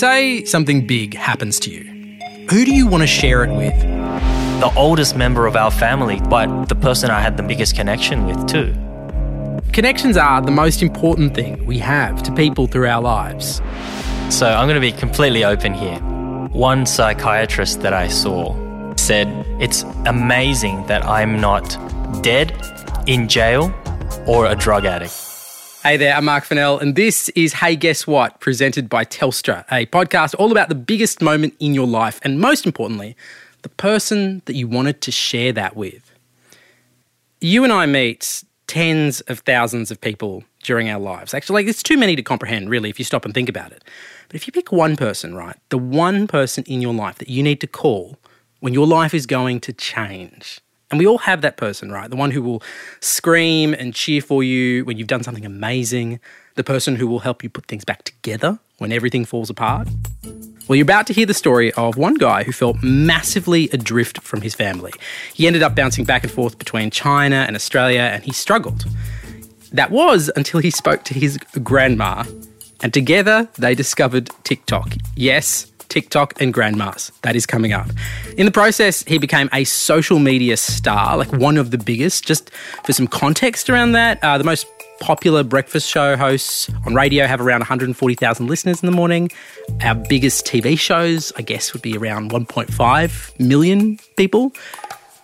Say something big happens to you. Who do you want to share it with? The oldest member of our family, but the person I had the biggest connection with too. Connections are the most important thing we have to people through our lives. So I'm going to be completely open here. One psychiatrist that I saw said, It's amazing that I'm not dead, in jail, or a drug addict. Hey there, I'm Mark Fennell, and this is Hey Guess What, presented by Telstra, a podcast all about the biggest moment in your life, and most importantly, the person that you wanted to share that with. You and I meet tens of thousands of people during our lives. Actually, like, it's too many to comprehend, really, if you stop and think about it. But if you pick one person, right, the one person in your life that you need to call when your life is going to change, and we all have that person, right? The one who will scream and cheer for you when you've done something amazing, the person who will help you put things back together when everything falls apart. Well, you're about to hear the story of one guy who felt massively adrift from his family. He ended up bouncing back and forth between China and Australia, and he struggled. That was until he spoke to his grandma, and together they discovered TikTok. Yes, TikTok, and grandmas. That is coming up. In the process, he became a social media star, like one of the biggest. Just for some context around that, uh, the most popular breakfast show hosts on radio have around 140,000 listeners in the morning. Our biggest TV shows, I guess, would be around 1.5 million people.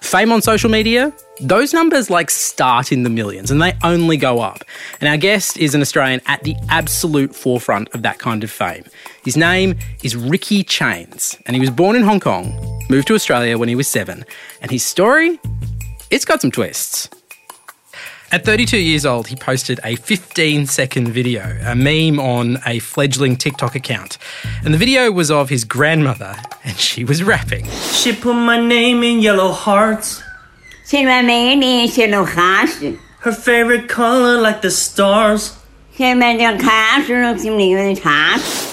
Fame on social media, those numbers like start in the millions and they only go up. And our guest is an Australian at the absolute forefront of that kind of fame. His name is Ricky Chains and he was born in Hong Kong, moved to Australia when he was seven. And his story, it's got some twists. At 32 years old, he posted a 15 second video, a meme on a fledgling TikTok account. And the video was of his grandmother, and she was rapping. She put my name in yellow hearts. She put my name in yellow hearts. Her favorite color, like the stars.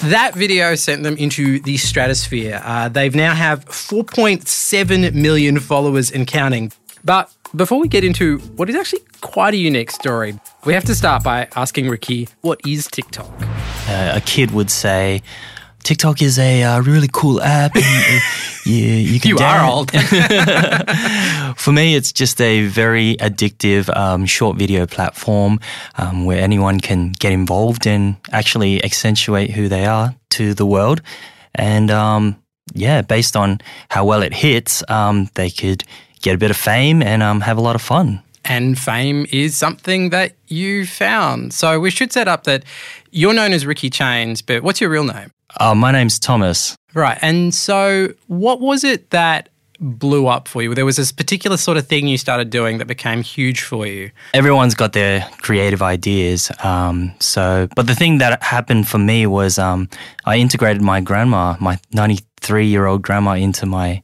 That video sent them into the stratosphere. Uh, they've now have 4.7 million followers and counting. But before we get into what is actually quite a unique story, we have to start by asking Ricky, what is TikTok? Uh, a kid would say, TikTok is a uh, really cool app. And, uh, you, you can You are old. For me, it's just a very addictive um, short video platform um, where anyone can get involved and actually accentuate who they are to the world. And um, yeah, based on how well it hits, um, they could get a bit of fame and um, have a lot of fun. and fame is something that you found. So we should set up that you're known as Ricky Chains, but what's your real name? Uh, my name's Thomas. Right. And so what was it that blew up for you? There was this particular sort of thing you started doing that became huge for you. everyone's got their creative ideas. Um, so, but the thing that happened for me was um, I integrated my grandma, my 93 year old grandma, into my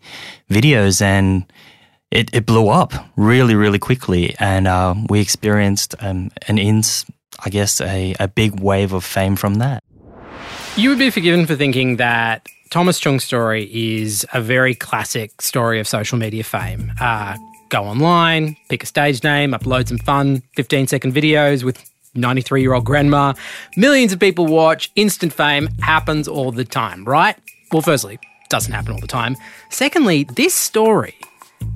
videos, and it, it blew up really, really quickly. And uh, we experienced um, an ins, I guess, a, a big wave of fame from that. You would be forgiven for thinking that Thomas Chung's story is a very classic story of social media fame. Uh, go online, pick a stage name, upload some fun 15 second videos with 93 year old grandma. Millions of people watch, instant fame happens all the time, right? Well, firstly, doesn't happen all the time. Secondly, this story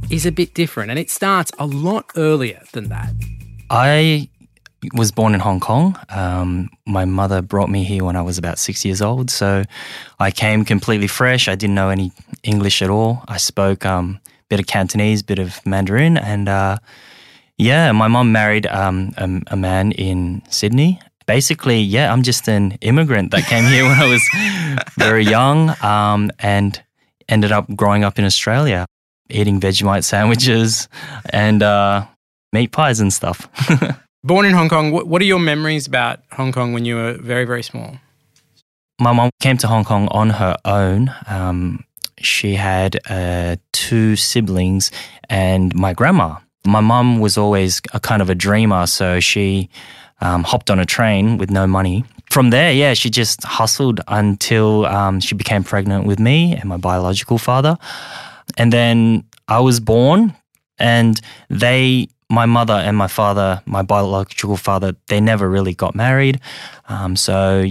is a bit different and it starts a lot earlier than that. I was born in Hong Kong. Um, my mother brought me here when I was about six years old. So I came completely fresh. I didn't know any English at all. I spoke um, a bit of Cantonese, a bit of Mandarin, and uh, yeah, my mom married um, a, a man in Sydney. Basically, yeah, I'm just an immigrant that came here when I was very young um, and ended up growing up in Australia, eating Vegemite sandwiches and uh, meat pies and stuff. Born in Hong Kong, what, what are your memories about Hong Kong when you were very, very small? my mom came to Hong Kong on her own. Um, she had uh, two siblings and my grandma. My mom was always a kind of a dreamer, so she um, hopped on a train with no money. From there, yeah, she just hustled until um, she became pregnant with me and my biological father. And then I was born, and they, my mother and my father, my biological father, they never really got married. Um, so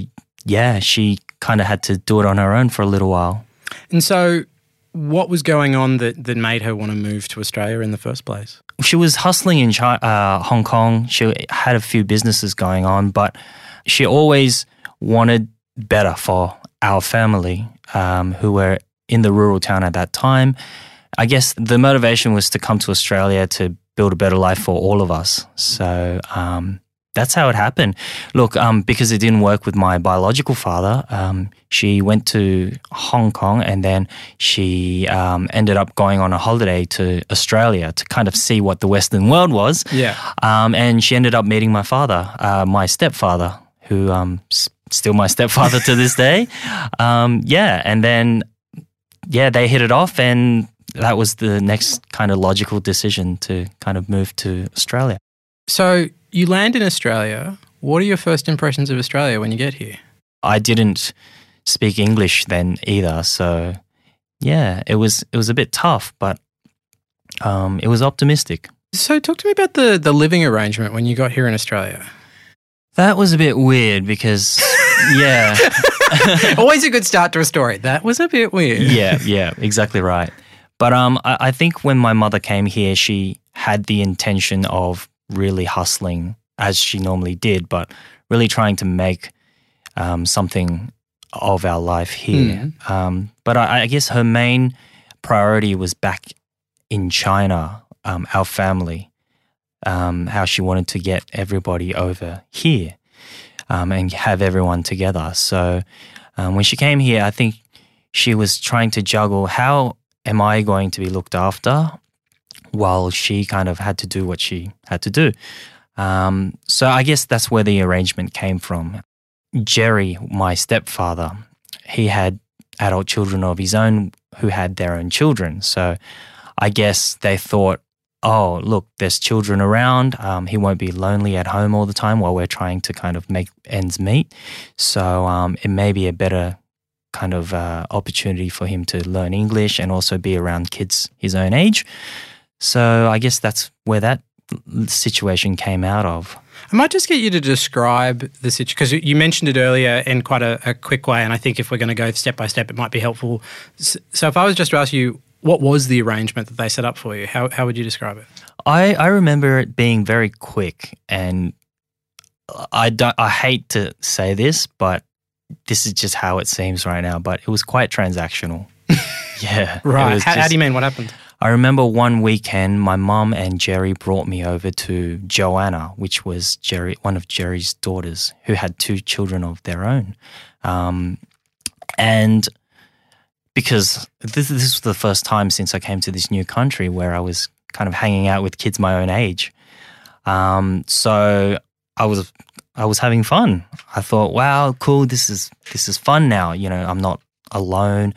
yeah, she kind of had to do it on her own for a little while. And so, what was going on that, that made her want to move to Australia in the first place? She was hustling in China, uh, Hong Kong. She had a few businesses going on, but she always wanted better for our family um, who were in the rural town at that time. I guess the motivation was to come to Australia to build a better life for all of us. So um, that's how it happened. Look, um, because it didn't work with my biological father, um, she went to Hong Kong and then she um, ended up going on a holiday to Australia to kind of see what the Western world was. Yeah. Um, and she ended up meeting my father, uh, my stepfather, who um, s- still my stepfather to this day. Um, yeah, and then yeah, they hit it off, and that was the next kind of logical decision to kind of move to Australia. So, you land in Australia. What are your first impressions of Australia when you get here? I didn't speak English then either, so yeah, it was it was a bit tough, but um, it was optimistic. So, talk to me about the, the living arrangement when you got here in Australia. That was a bit weird because yeah. Always a good start to a story. That was a bit weird. yeah, yeah, exactly right. But um, I, I think when my mother came here, she had the intention of really hustling as she normally did, but really trying to make um, something of our life here. Um, but I, I guess her main priority was back in China, um, our family, um, how she wanted to get everybody over here um, and have everyone together. So um, when she came here, I think she was trying to juggle how am I going to be looked after while she kind of had to do what she had to do. Um, so I guess that's where the arrangement came from. Jerry, my stepfather, he had adult children of his own who had their own children. So I guess they thought, oh, look, there's children around. Um, he won't be lonely at home all the time while we're trying to kind of make ends meet. So um, it may be a better kind of uh, opportunity for him to learn English and also be around kids his own age. So I guess that's where that situation came out of. I might just get you to describe the situation because you mentioned it earlier in quite a, a, quick way, and I think if we're going to go step by step, it might be helpful. So, if I was just to ask you, what was the arrangement that they set up for you? How how would you describe it? I I remember it being very quick, and I don't. I hate to say this, but this is just how it seems right now. But it was quite transactional. yeah, right. How, just, how do you mean? What happened? I remember one weekend, my mum and Jerry brought me over to Joanna, which was Jerry, one of Jerry's daughters, who had two children of their own. Um, and because this, this was the first time since I came to this new country where I was kind of hanging out with kids my own age. Um, so I was I was having fun. I thought, wow, cool, this is this is fun now. You know, I'm not alone,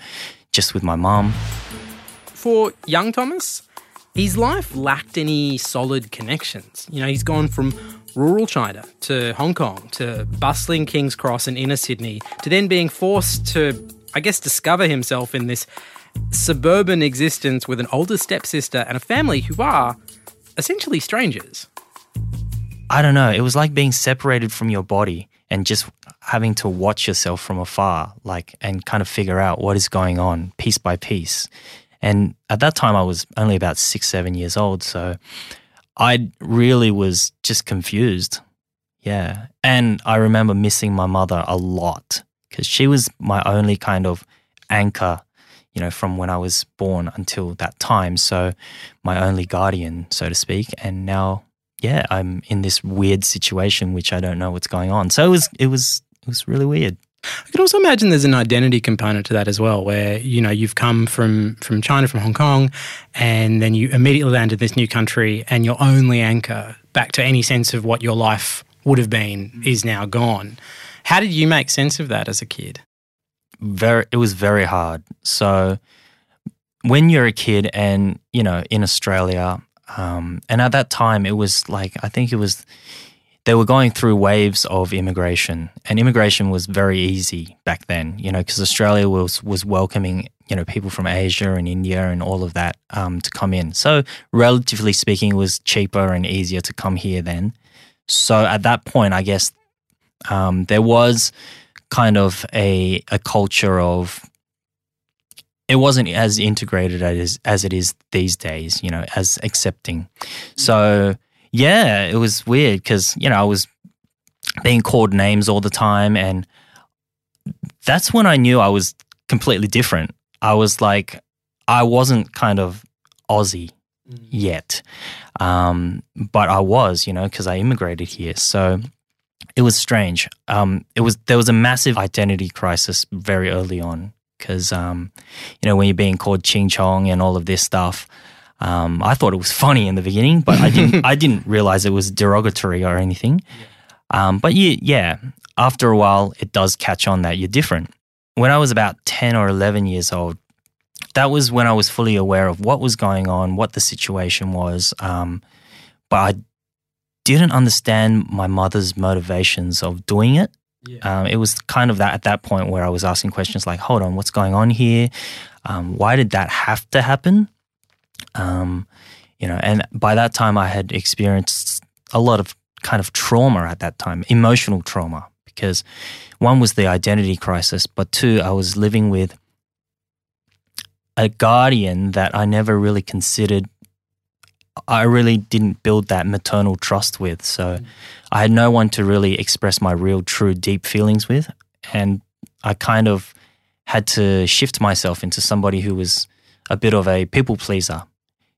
just with my mum. For young Thomas, his life lacked any solid connections. You know, he's gone from rural China to Hong Kong to bustling King's Cross and inner Sydney to then being forced to, I guess, discover himself in this suburban existence with an older stepsister and a family who are essentially strangers. I don't know. It was like being separated from your body and just having to watch yourself from afar, like, and kind of figure out what is going on piece by piece. And at that time, I was only about six, seven years old. So I really was just confused. Yeah. And I remember missing my mother a lot because she was my only kind of anchor, you know, from when I was born until that time. So my only guardian, so to speak. And now, yeah, I'm in this weird situation which I don't know what's going on. So it was, it was, it was really weird. I could also imagine there's an identity component to that as well, where you know you've come from from China, from Hong Kong, and then you immediately land in this new country, and your only anchor back to any sense of what your life would have been is now gone. How did you make sense of that as a kid? Very, it was very hard. So when you're a kid, and you know, in Australia, um, and at that time, it was like I think it was they were going through waves of immigration, and immigration was very easy back then. You know, because Australia was was welcoming you know people from Asia and India and all of that um, to come in. So relatively speaking, it was cheaper and easier to come here then. So at that point, I guess um, there was kind of a a culture of it wasn't as integrated as as it is these days, you know, as accepting. So yeah, it was weird because you know I was being called names all the time, and that's when I knew I was completely different. I was like, I wasn't kind of Aussie yet, um, but I was, you know, because I immigrated here. So it was strange. Um, it was there was a massive identity crisis very early on because um, you know when you're being called Ching Chong and all of this stuff. Um, I thought it was funny in the beginning, but I didn't. I didn't realize it was derogatory or anything. Um, but yeah, yeah, after a while, it does catch on that you're different. When I was about ten or eleven years old, that was when I was fully aware of what was going on, what the situation was. Um, but I didn't understand my mother's motivations of doing it. Um, it was kind of that at that point where I was asking questions like, "Hold on, what's going on here? Um, why did that have to happen?" Um, you know, and by that time, I had experienced a lot of kind of trauma at that time, emotional trauma, because one was the identity crisis, but two, I was living with a guardian that I never really considered. I really didn't build that maternal trust with. So I had no one to really express my real, true, deep feelings with. And I kind of had to shift myself into somebody who was a bit of a people pleaser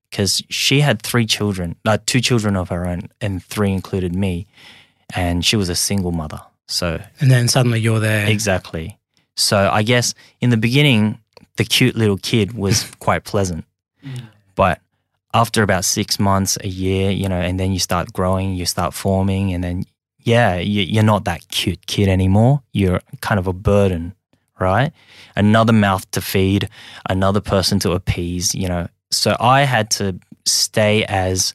because she had three children, uh, two children of her own, and three included me. And she was a single mother. So And then suddenly you're there. Exactly. So I guess in the beginning, the cute little kid was quite pleasant. But after about six months, a year, you know, and then you start growing, you start forming, and then, yeah, you, you're not that cute kid anymore. You're kind of a burden, right? Another mouth to feed, another person to appease, you know. So I had to stay as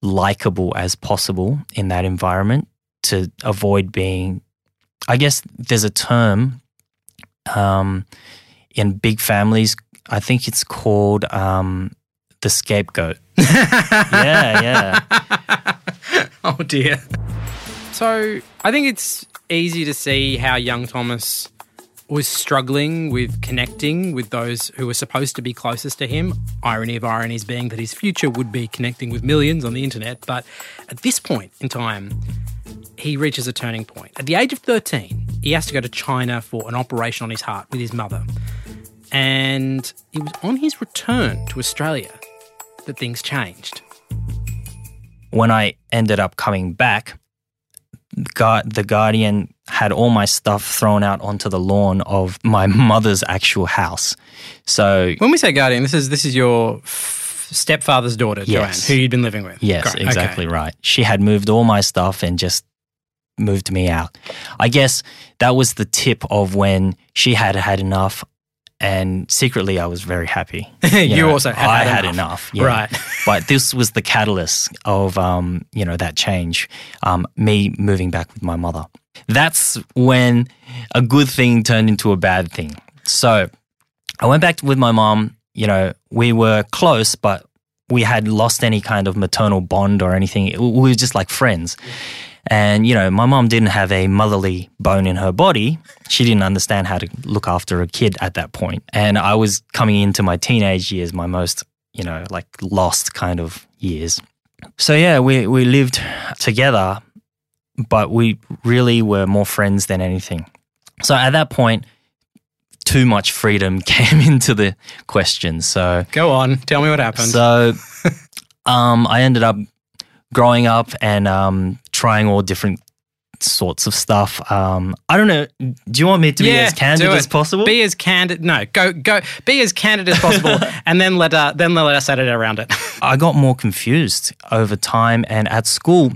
likable as possible in that environment to avoid being I guess there's a term um, in big families. I think it's called um, the scapegoat. yeah, yeah. oh dear. So I think it's easy to see how young Thomas was struggling with connecting with those who were supposed to be closest to him. Irony of ironies being that his future would be connecting with millions on the internet. But at this point in time, he reaches a turning point. At the age of 13, he has to go to China for an operation on his heart with his mother. And it was on his return to Australia that things changed. When I ended up coming back, the guardian had all my stuff thrown out onto the lawn of my mother's actual house. So When we say guardian, this is this is your f- stepfather's daughter, Yes. Joanne, who you'd been living with. Yes, Great, okay. exactly right. She had moved all my stuff and just moved me out. I guess that was the tip of when she had had enough, and secretly I was very happy. You also had I had enough. enough, yeah. Right. but this was the catalyst of um, you know that change. Um, me moving back with my mother. That's when a good thing turned into a bad thing. So I went back with my mom. You know, we were close, but we had lost any kind of maternal bond or anything. We were just like friends. And, you know, my mom didn't have a motherly bone in her body. She didn't understand how to look after a kid at that point. And I was coming into my teenage years, my most, you know, like lost kind of years. So, yeah, we, we lived together, but we really were more friends than anything. So at that point, too much freedom came into the question. So, Go on, tell me what happened. so um, I ended up growing up and um, trying all different sorts of stuff. Um, I don't know. Do you want me to be as candid as possible? Be as candid. No, go go. Be as candid as possible, and then let uh, then let us edit around it. I got more confused over time, and at school,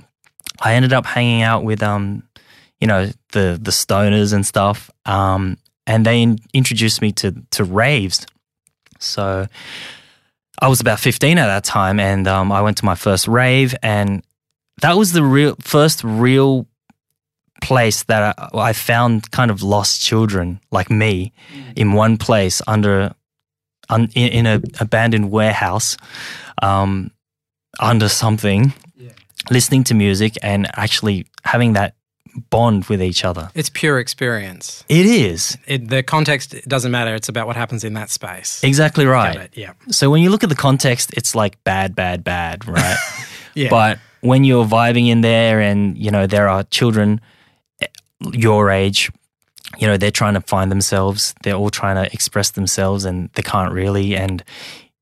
I ended up hanging out with um, you know, the the stoners and stuff. Um, and they in- introduced me to to raves. So I was about fifteen at that time, and um, I went to my first rave, and that was the real first real place that I, I found kind of lost children like me in one place under un, in, in a abandoned warehouse um, under something listening to music and actually having that bond with each other. It's pure experience. It is. It, the context doesn't matter. It's about what happens in that space. Exactly right. Yeah. So when you look at the context, it's like bad, bad, bad, right? Yeah. But when you're vibing in there and, you know, there are children eh, your age, you know, they're trying to find themselves, they're all trying to express themselves and they can't really. And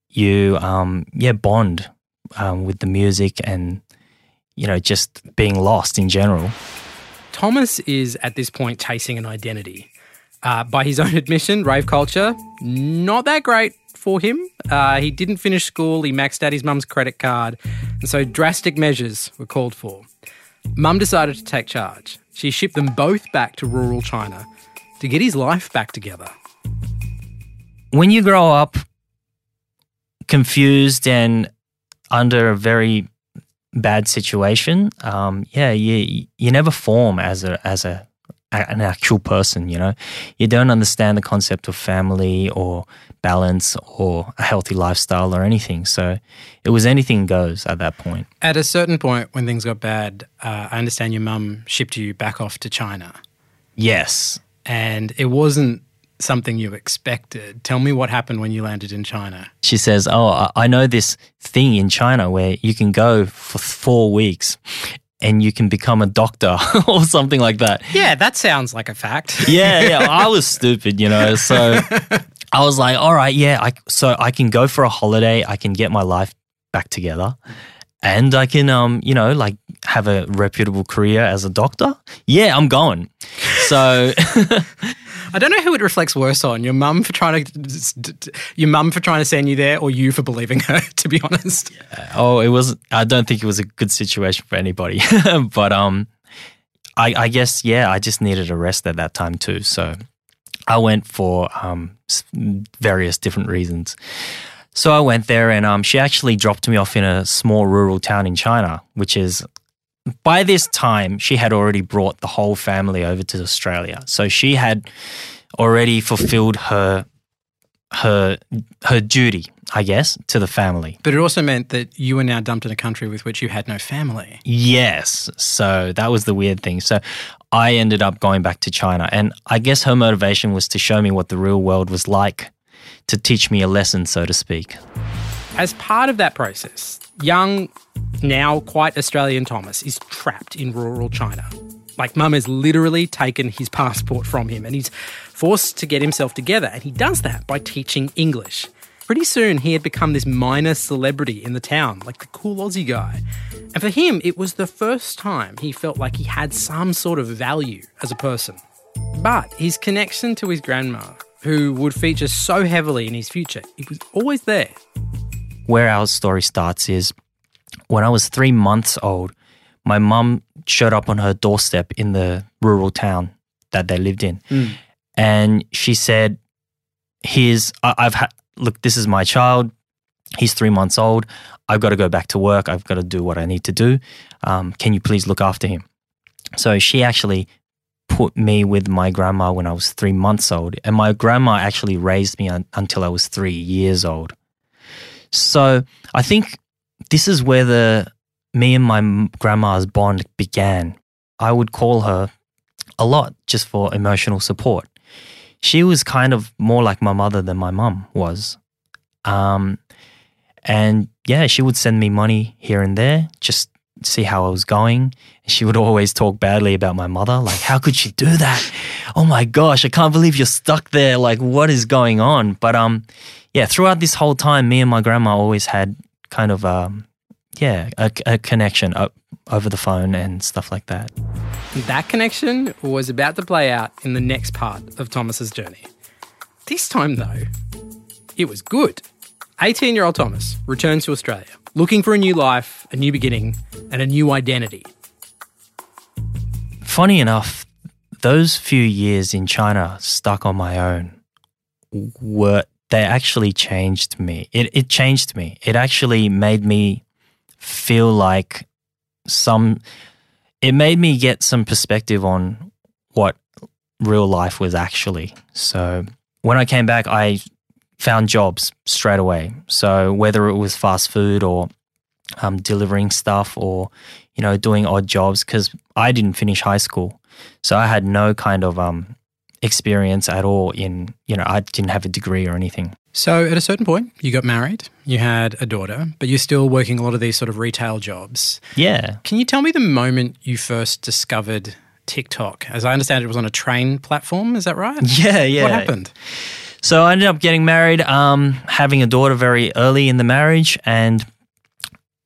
you, um, yeah, bond um, with the music and, you know, just being lost in general. Thomas is at this point chasing an identity. Uh, by his own admission, rave culture, not that great for him. Uh, he didn't finish school, he maxed out his mum's credit card, and so drastic measures were called for. Mum decided to take charge. She shipped them both back to rural China to get his life back together. when you grow up confused and under a very bad situation, um, yeah, you you never form as a as a an actual person. You know, you don't understand the concept of family or balance or a healthy lifestyle or anything. So it was anything goes at that point. At a certain point, when things got bad, uh, I understand your mum shipped you back off to China, Yes. and it wasn't something you expected. Tell me what happened when you landed in China. She says, "Oh, I- I know this thing in China where you can go for four weeks." And you can become a doctor or something like that. Yeah, that sounds like a fact. yeah, yeah. I was stupid, you know. So I was like, all right, yeah. I so I can go for a holiday. I can get my life back together, and I can, um, you know, like have a reputable career as a doctor. Yeah, I'm going. So I don't know who it reflects worse on your mum for trying to your mum for trying to send you there, or you for believing her. To be honest, oh, it was. I don't think it was a good situation for anybody. but um, I, I guess yeah, I just needed a rest at that time too. So I went for um various different reasons. So I went there, and um, she actually dropped me off in a small rural town in China, which is. By this time, she had already brought the whole family over to Australia. So she had already fulfilled her her her duty, I guess, to the family. but it also meant that you were now dumped in a country with which you had no family. Yes. So that was the weird thing. So I ended up going back to China. And I guess her motivation was to show me what the real world was like, to teach me a lesson, so to speak. As part of that process, young, now quite Australian Thomas is trapped in rural China. Like, mum has literally taken his passport from him and he's forced to get himself together. And he does that by teaching English. Pretty soon, he had become this minor celebrity in the town, like the cool Aussie guy. And for him, it was the first time he felt like he had some sort of value as a person. But his connection to his grandma, who would feature so heavily in his future, it was always there. Where our story starts is when I was three months old, my mum showed up on her doorstep in the rural town that they lived in. And she said, Here's, I- I've had, look, this is my child. He's three months old. I've got to go back to work. I've got to do what I need to do. Um, can you please look after him? So she actually put me with my grandma when I was three months old. And my grandma actually raised me un- until I was three years old. So I think this is where the me and my grandma's bond began. I would call her a lot just for emotional support. She was kind of more like my mother than my mum was. Um, and yeah, she would send me money here and there, just see how I was going. She would always talk badly about my mother. Like, how could she do that? Oh my gosh, I can't believe you're stuck there. Like, what is going on? But um, yeah, throughout this whole time, me and my grandma always had kind of um, yeah, a, a connection o- over the phone and stuff like that. That connection was about to play out in the next part of Thomas's journey. This time, though, it was good. 18 year old Thomas returns to Australia looking for a new life, a new beginning, and a new identity. Funny enough, those few years in China stuck on my own were they actually changed me. It it changed me. It actually made me feel like some it made me get some perspective on what real life was actually. So when I came back I found jobs straight away. So whether it was fast food or um, delivering stuff or you know, doing odd jobs because I didn't finish high school. So I had no kind of um, experience at all in, you know, I didn't have a degree or anything. So at a certain point, you got married, you had a daughter, but you're still working a lot of these sort of retail jobs. Yeah. Can you tell me the moment you first discovered TikTok? As I understand it was on a train platform, is that right? Yeah, yeah. What happened? So I ended up getting married, um, having a daughter very early in the marriage, and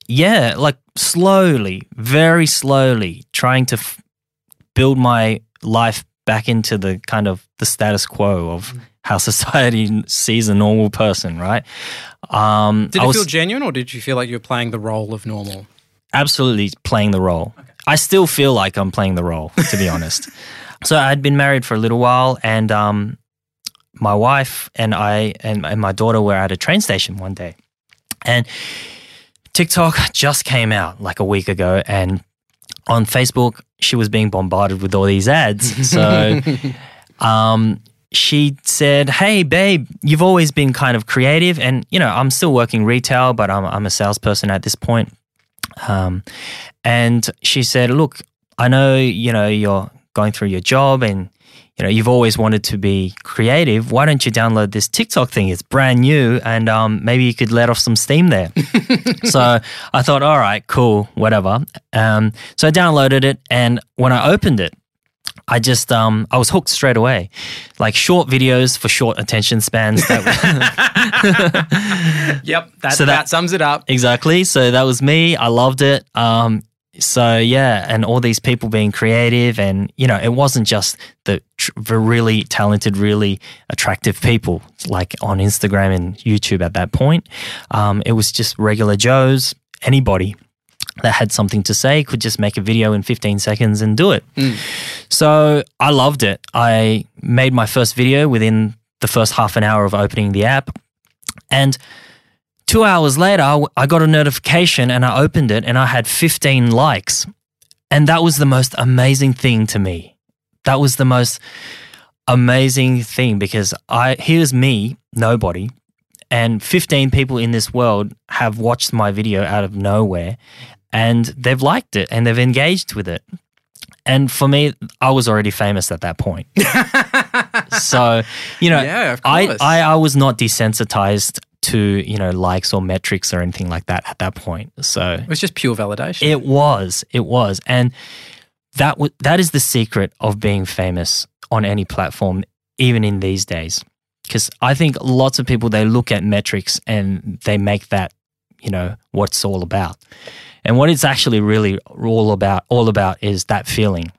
yeah, like slowly, very slowly, trying to f- build my life back into the kind of the status quo of how society sees a normal person, right? Um, Did it was feel genuine or did you feel like you were playing the role of normal? absolutely playing the role. I still feel like I'm playing the role, to be honest. So I'd been married for a little while, and um, my wife and I and, and my daughter were at a train station one day, and TikTok just came out like a week ago, and on Facebook she was being bombarded with all these ads. So um, she said, "Hey, babe, you've always been kind of creative, and you know I'm still working retail, but I'm I'm a salesperson at this point." Um, and she said, "Look, I know you know you're going through your job and." You know, you've always wanted to be creative. Why don't you download this TikTok thing? It's brand new, and um, maybe you could let off some steam there. so I thought, all right, cool, whatever. Um, so I downloaded it, and when I opened it, I just um, I was hooked straight away. Like short videos for short attention spans. That Yep, that, So that, that- sums it up. Exactly. So that was me. I loved it. Um, so yeah, and all these people being creative, and you know, it wasn't just the, really talented, really attractive people like on Instagram and YouTube at that point. Um, it was just regular Joes, anybody that had something to say could just make a video in 15 seconds and do it. So I loved it. I made my first video within the first half an hour of opening the app, and two hours later, I- got a notification and I opened it and I had 15 likes. And that was the most amazing thing to me. That was the most amazing thing because I here's me, nobody, and 15 people in this world have watched my video out of nowhere and they've liked it and they've engaged with it. And for me, I was already famous at that point. so, you know, Yeah, I. I, I was not desensitized to, you know, likes or metrics or anything like that at that point. So It was just pure validation. it was, it was. And that w- that is the secret of being famous on any platform, even in these days. Because I think lots of people, they look at metrics and they make that, you know, what it's all about. And what it's actually really all about, all about is that feeling,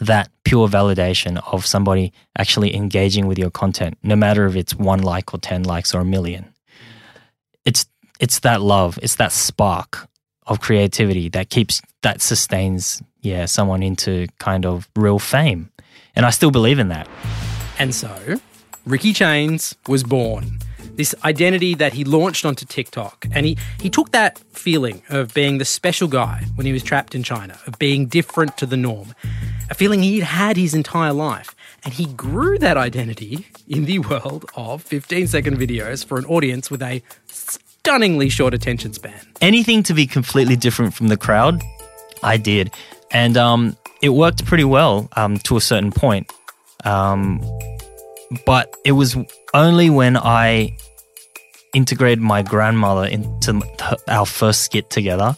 that pure validation of somebody actually engaging with your content, no matter if it's one like or 10 likes or a million. It's, it's that love, it's that spark of creativity that keeps, that sustains, yeah, someone into kind of real fame. And I still believe in that. And so, Ricky Chains was born. This identity that he launched onto TikTok. And he, he took that feeling of being the special guy when he was trapped in China, of being different to the norm, a feeling he'd had his entire life. And he grew that identity in the world of 15 second videos for an audience with a stunningly short attention span. anything to be completely different from the crowd, I did, and um, it worked pretty well um, to a certain point. Um, but it was only when I integrated my grandmother into our first skit together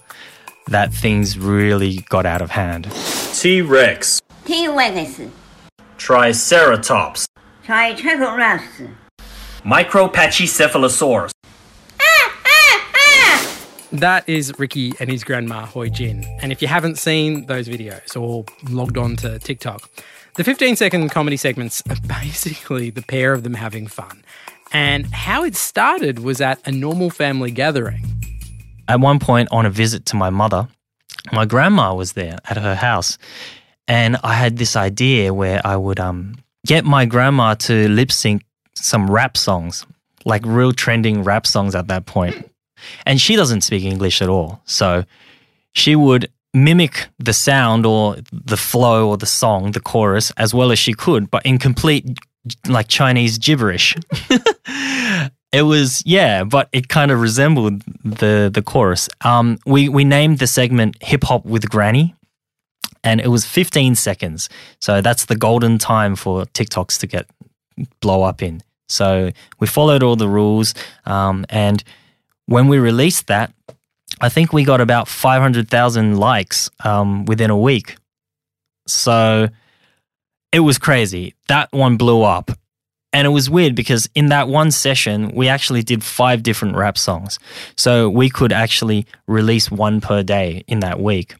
that things really got out of hand. T Rex, T-Rex, Triceratops, Triceratops, Micropachycephalosaurus, That is Ricky and his grandma Hoi Jin. And if you haven't seen those videos or logged on to TikTok, the 15 second comedy segments are basically the pair of them having fun. And how it started was at a normal family gathering. at one point on a visit to my mother, my grandma was there at her house, and I had this idea where I would um, get my grandma to lip sync some rap songs, like real trending rap songs at that point. And she doesn't speak English at all, so she would mimic the sound or the flow or the song, the chorus, as well as she could, but in complete like Chinese gibberish. It was yeah, but it kind of resembled the the chorus. Um, we we named the segment "Hip Hop with Granny," and it was 15 seconds. So that's the golden time for TikToks to get blow up in. So we followed all the rules, um, and when we released that, I think we got about 500,000 likes um, within a week. So it was crazy. That one blew up. And it was weird because in that one session, we actually did five different rap songs. So we could actually release one per day in that week.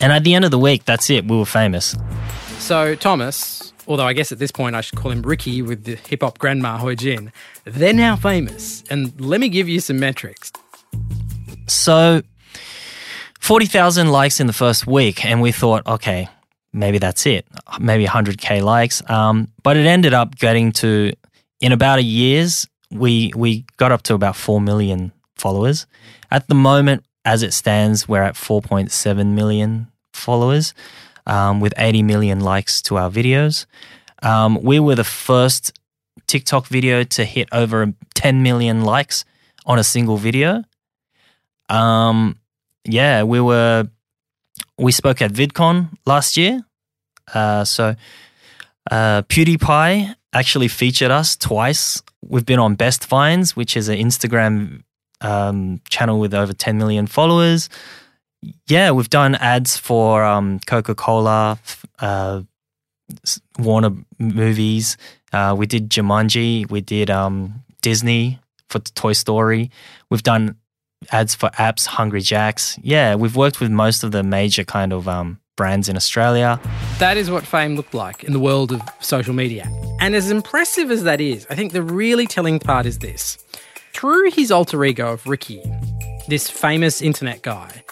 And at the end of the week, that's it. We were famous. So, Thomas, although I guess at this point I should call him Ricky with the hip hop grandma Hoi Jin, they're now famous. And let me give you some metrics. So 40,000 likes in the first week. And we thought, okay, maybe that's it. Maybe 100K likes. Um, but it ended up getting to, in about a year's, we, we got up to about 4 million followers. At the moment, as it stands, we're at 4.7 million followers um, with 80 million likes to our videos. Um, we were the first TikTok video to hit over 10 million likes on a single video. Um, yeah, we were we spoke at VidCon last year. Uh, so uh, PewDiePie actually featured us twice. We've been on Best Vines, which is an Instagram um, channel with over 10 million followers. Yeah, we've done ads for um, Coca Cola, uh, Warner movies. Uh, we did Jumanji. We did um, Disney for Toy Story. We've done ads for apps, Hungry Jacks. Yeah, we've worked with most of the major kind of um, brands in Australia. That is what fame looked like in the world of social media. And as impressive as that is, I think the really telling part is this. Through his alter ego of Ricky, this famous internet guy,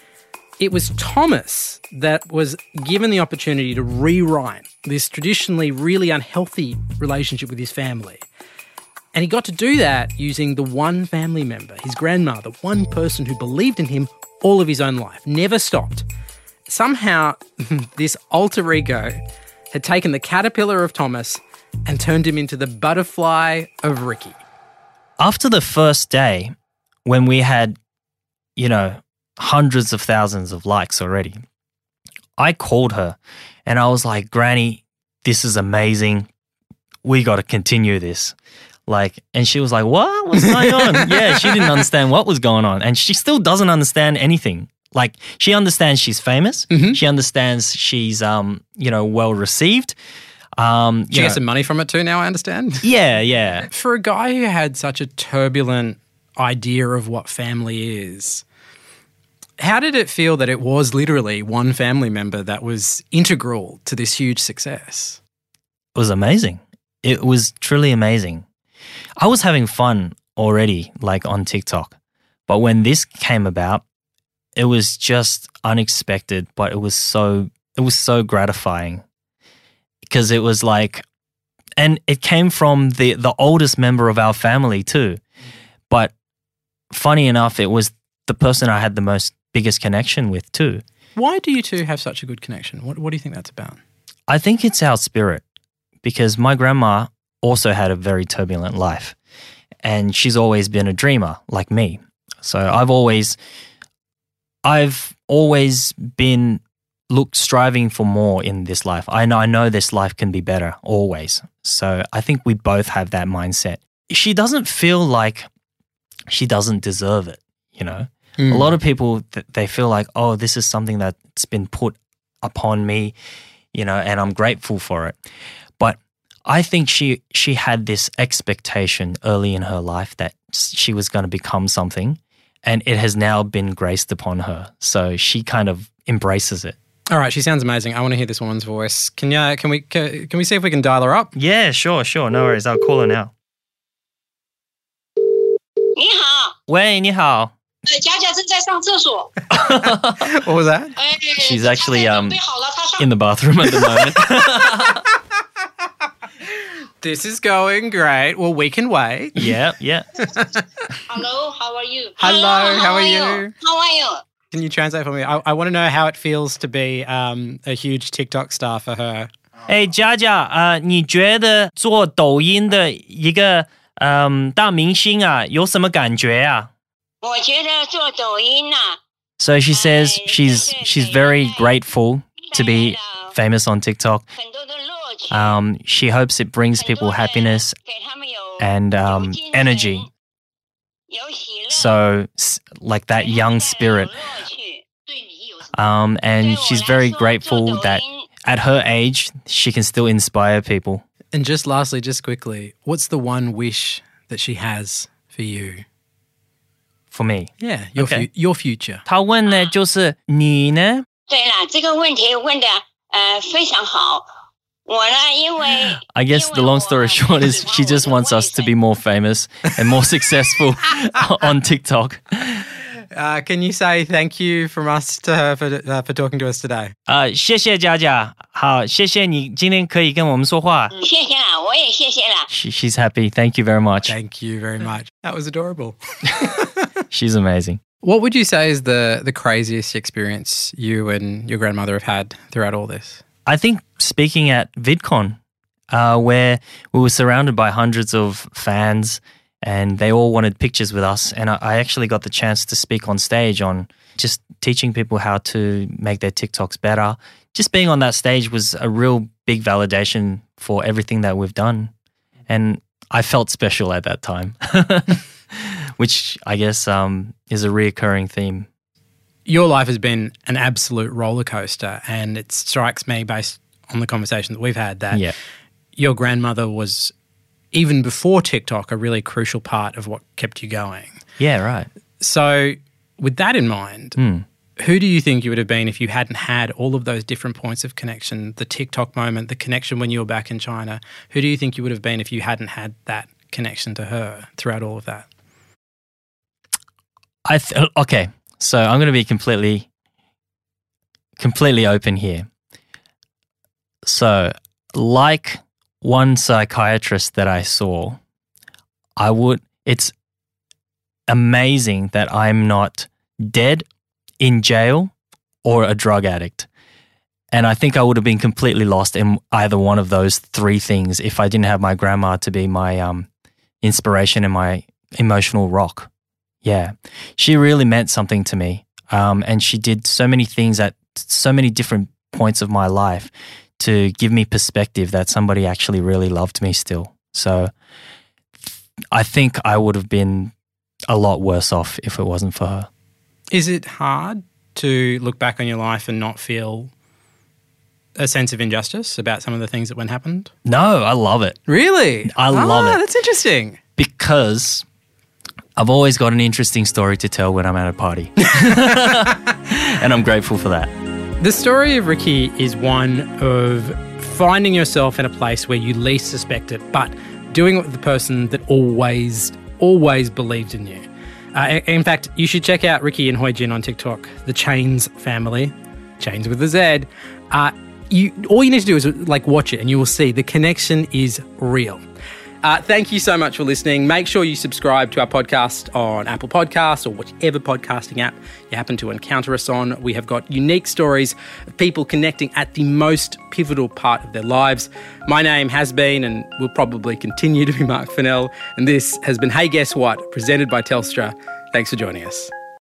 it was Thomas that was given the opportunity to rewrite this traditionally really unhealthy relationship with his family. And he got to do that using the one family member, his grandma, the one person who believed in him all of his own life, never stopped. Somehow, this alter ego had taken the caterpillar of Thomas and turned him into the butterfly of Ricky. After the first day, when we had, you know, hundreds of thousands of likes already, I called her and I was like, Granny, this is amazing. We got to continue this. Like, and she was like, What? What's going on? yeah, she didn't understand what was going on. And she still doesn't understand anything. Like, she understands she's famous. She understands she's, um, you know, well received. Um, you gets know- some money from it too now, I understand. yeah, yeah. For a guy who had such a turbulent idea of what family is, how did it feel that it was literally one family member that was integral to this huge success? It was amazing. It was truly amazing. I was having fun already, like on TikTok. But when this came about, it was just unexpected, but it was so it was so gratifying. Because it was like and it came from the the oldest member of our family too. But funny enough, it was the person I had the most biggest connection with too. Why do you two have such a good connection? What, what do you think that's about? I think it's our spirit because my grandma also had a very turbulent life and she's always been a dreamer like me. So I've always I've always been look striving for more in this life. I know I know this life can be better always. So I think we both have that mindset. She doesn't feel like she doesn't deserve it, you know? A hmm. lot of people they feel like, "Oh, this is something that's been put upon me, you know, and I'm grateful for it." But I think she she had this expectation early in her life that she was going to become something, and it has now been graced upon her. So she kind of embraces it. All right, she sounds amazing. I want to hear this woman's voice. Can you, can we can, can we see if we can dial her up? Yeah, sure, sure, no worries. I'll call her now. 你好，喂，你好。呃，佳佳正在上厕所。 What was that? 哎 She's actually, 她 um, 准备好了，她上 In the bathroom at the moment. This is going great. Well, we can wait. yeah, yeah. Hello, how are you? Hello, how are you? How are you? Can you translate for me? I, I want to know how it feels to be um, a huge TikTok star for her. 哎，佳佳啊，你觉得做抖音的一个 嗯，大明星啊，有什么感觉啊？我觉得做抖音呐、 So she says she's she's very grateful to be famous on TikTok. 很多的乐趣， Um, she hopes it brings people happiness 给他们有 and um, 有精神 energy. 有喜乐 So s- like that young spirit. 有乐趣对你有 Um, 对 and 我 she's 来 very 说 grateful 做抖 that 音 at her age she can still inspire people. And just lastly, just quickly, what's the one wish that she has for you? For me. Yeah, your Okay. fu- your future. 她问的就是你呢？对了，这个问题问的呃非常好。 我呢，因为 I guess the long story short is she just wants us to be more famous and more successful on TikTok. Uh, can you say thank you from us to her for, uh, for talking to us today? 呃，谢谢佳佳，好，谢谢你今天可以跟我们说话。谢谢啦，我也谢谢啦。 She, she's happy. Thank you very much. Thank you very much. That was adorable. She's amazing. What would you say is the, the craziest experience you and your grandmother have had throughout all this? I think speaking at VidCon, uh, where we were surrounded by hundreds of fans and they all wanted pictures with us. And I, I actually got the chance to speak on stage on just teaching people how to make their TikToks better. Just being on that stage was a real big validation for everything that we've done. And I felt special at that time, which I guess um, is a reoccurring theme. Your life has been an absolute roller coaster, and it strikes me, based on the conversation that we've had, that Yeah. your grandmother was, even before TikTok, a really crucial part of what kept you going. Yeah, right. So, with that in mind, Hmm. who do you think you would have been if you hadn't had all of those different points of connection? The TikTok moment, the connection when you were back in China. Who do you think you would have been if you hadn't had that connection to her throughout all of that? I th- okay, so I'm going to be completely, completely open here. So, like one psychiatrist that I saw, I would. It's amazing that I'm not dead in jail or a drug addict. And I think I would have been completely lost in either one of those three things if I didn't have my grandma to be my um, inspiration and my emotional rock. Yeah, she really meant something to me. Um, and she did so many things at so many different points of my life to give me perspective that somebody actually really loved me still. So I think I would have been a lot worse off if it wasn't for her. Is it hard to look back on your life and not feel a sense of injustice about some of the things that went happened? No, I love it Really? I love Ah, it. That's interesting. because I've always got an interesting story to tell when I'm at a party. and I'm grateful for that. The story of Ricky is one of finding yourself in a place where you least suspect it, but doing it with the person that always, always believed in you. Uh, in fact, you should check out Ricky and Hoi Jin on TikTok, the Zhangs family, Zhangs with a Z. Uh, you, all you need to do is like watch it, and you will see the connection is real. Uh, thank you so much for listening. Make sure you subscribe to our podcast on Apple Podcasts or whichever podcasting app you happen to encounter us on. We have got unique stories of people connecting at the most pivotal part of their lives. My name has been and will probably continue to be Mark Fennell, and this has been Hey Guess What, presented by Telstra. Thanks for joining us.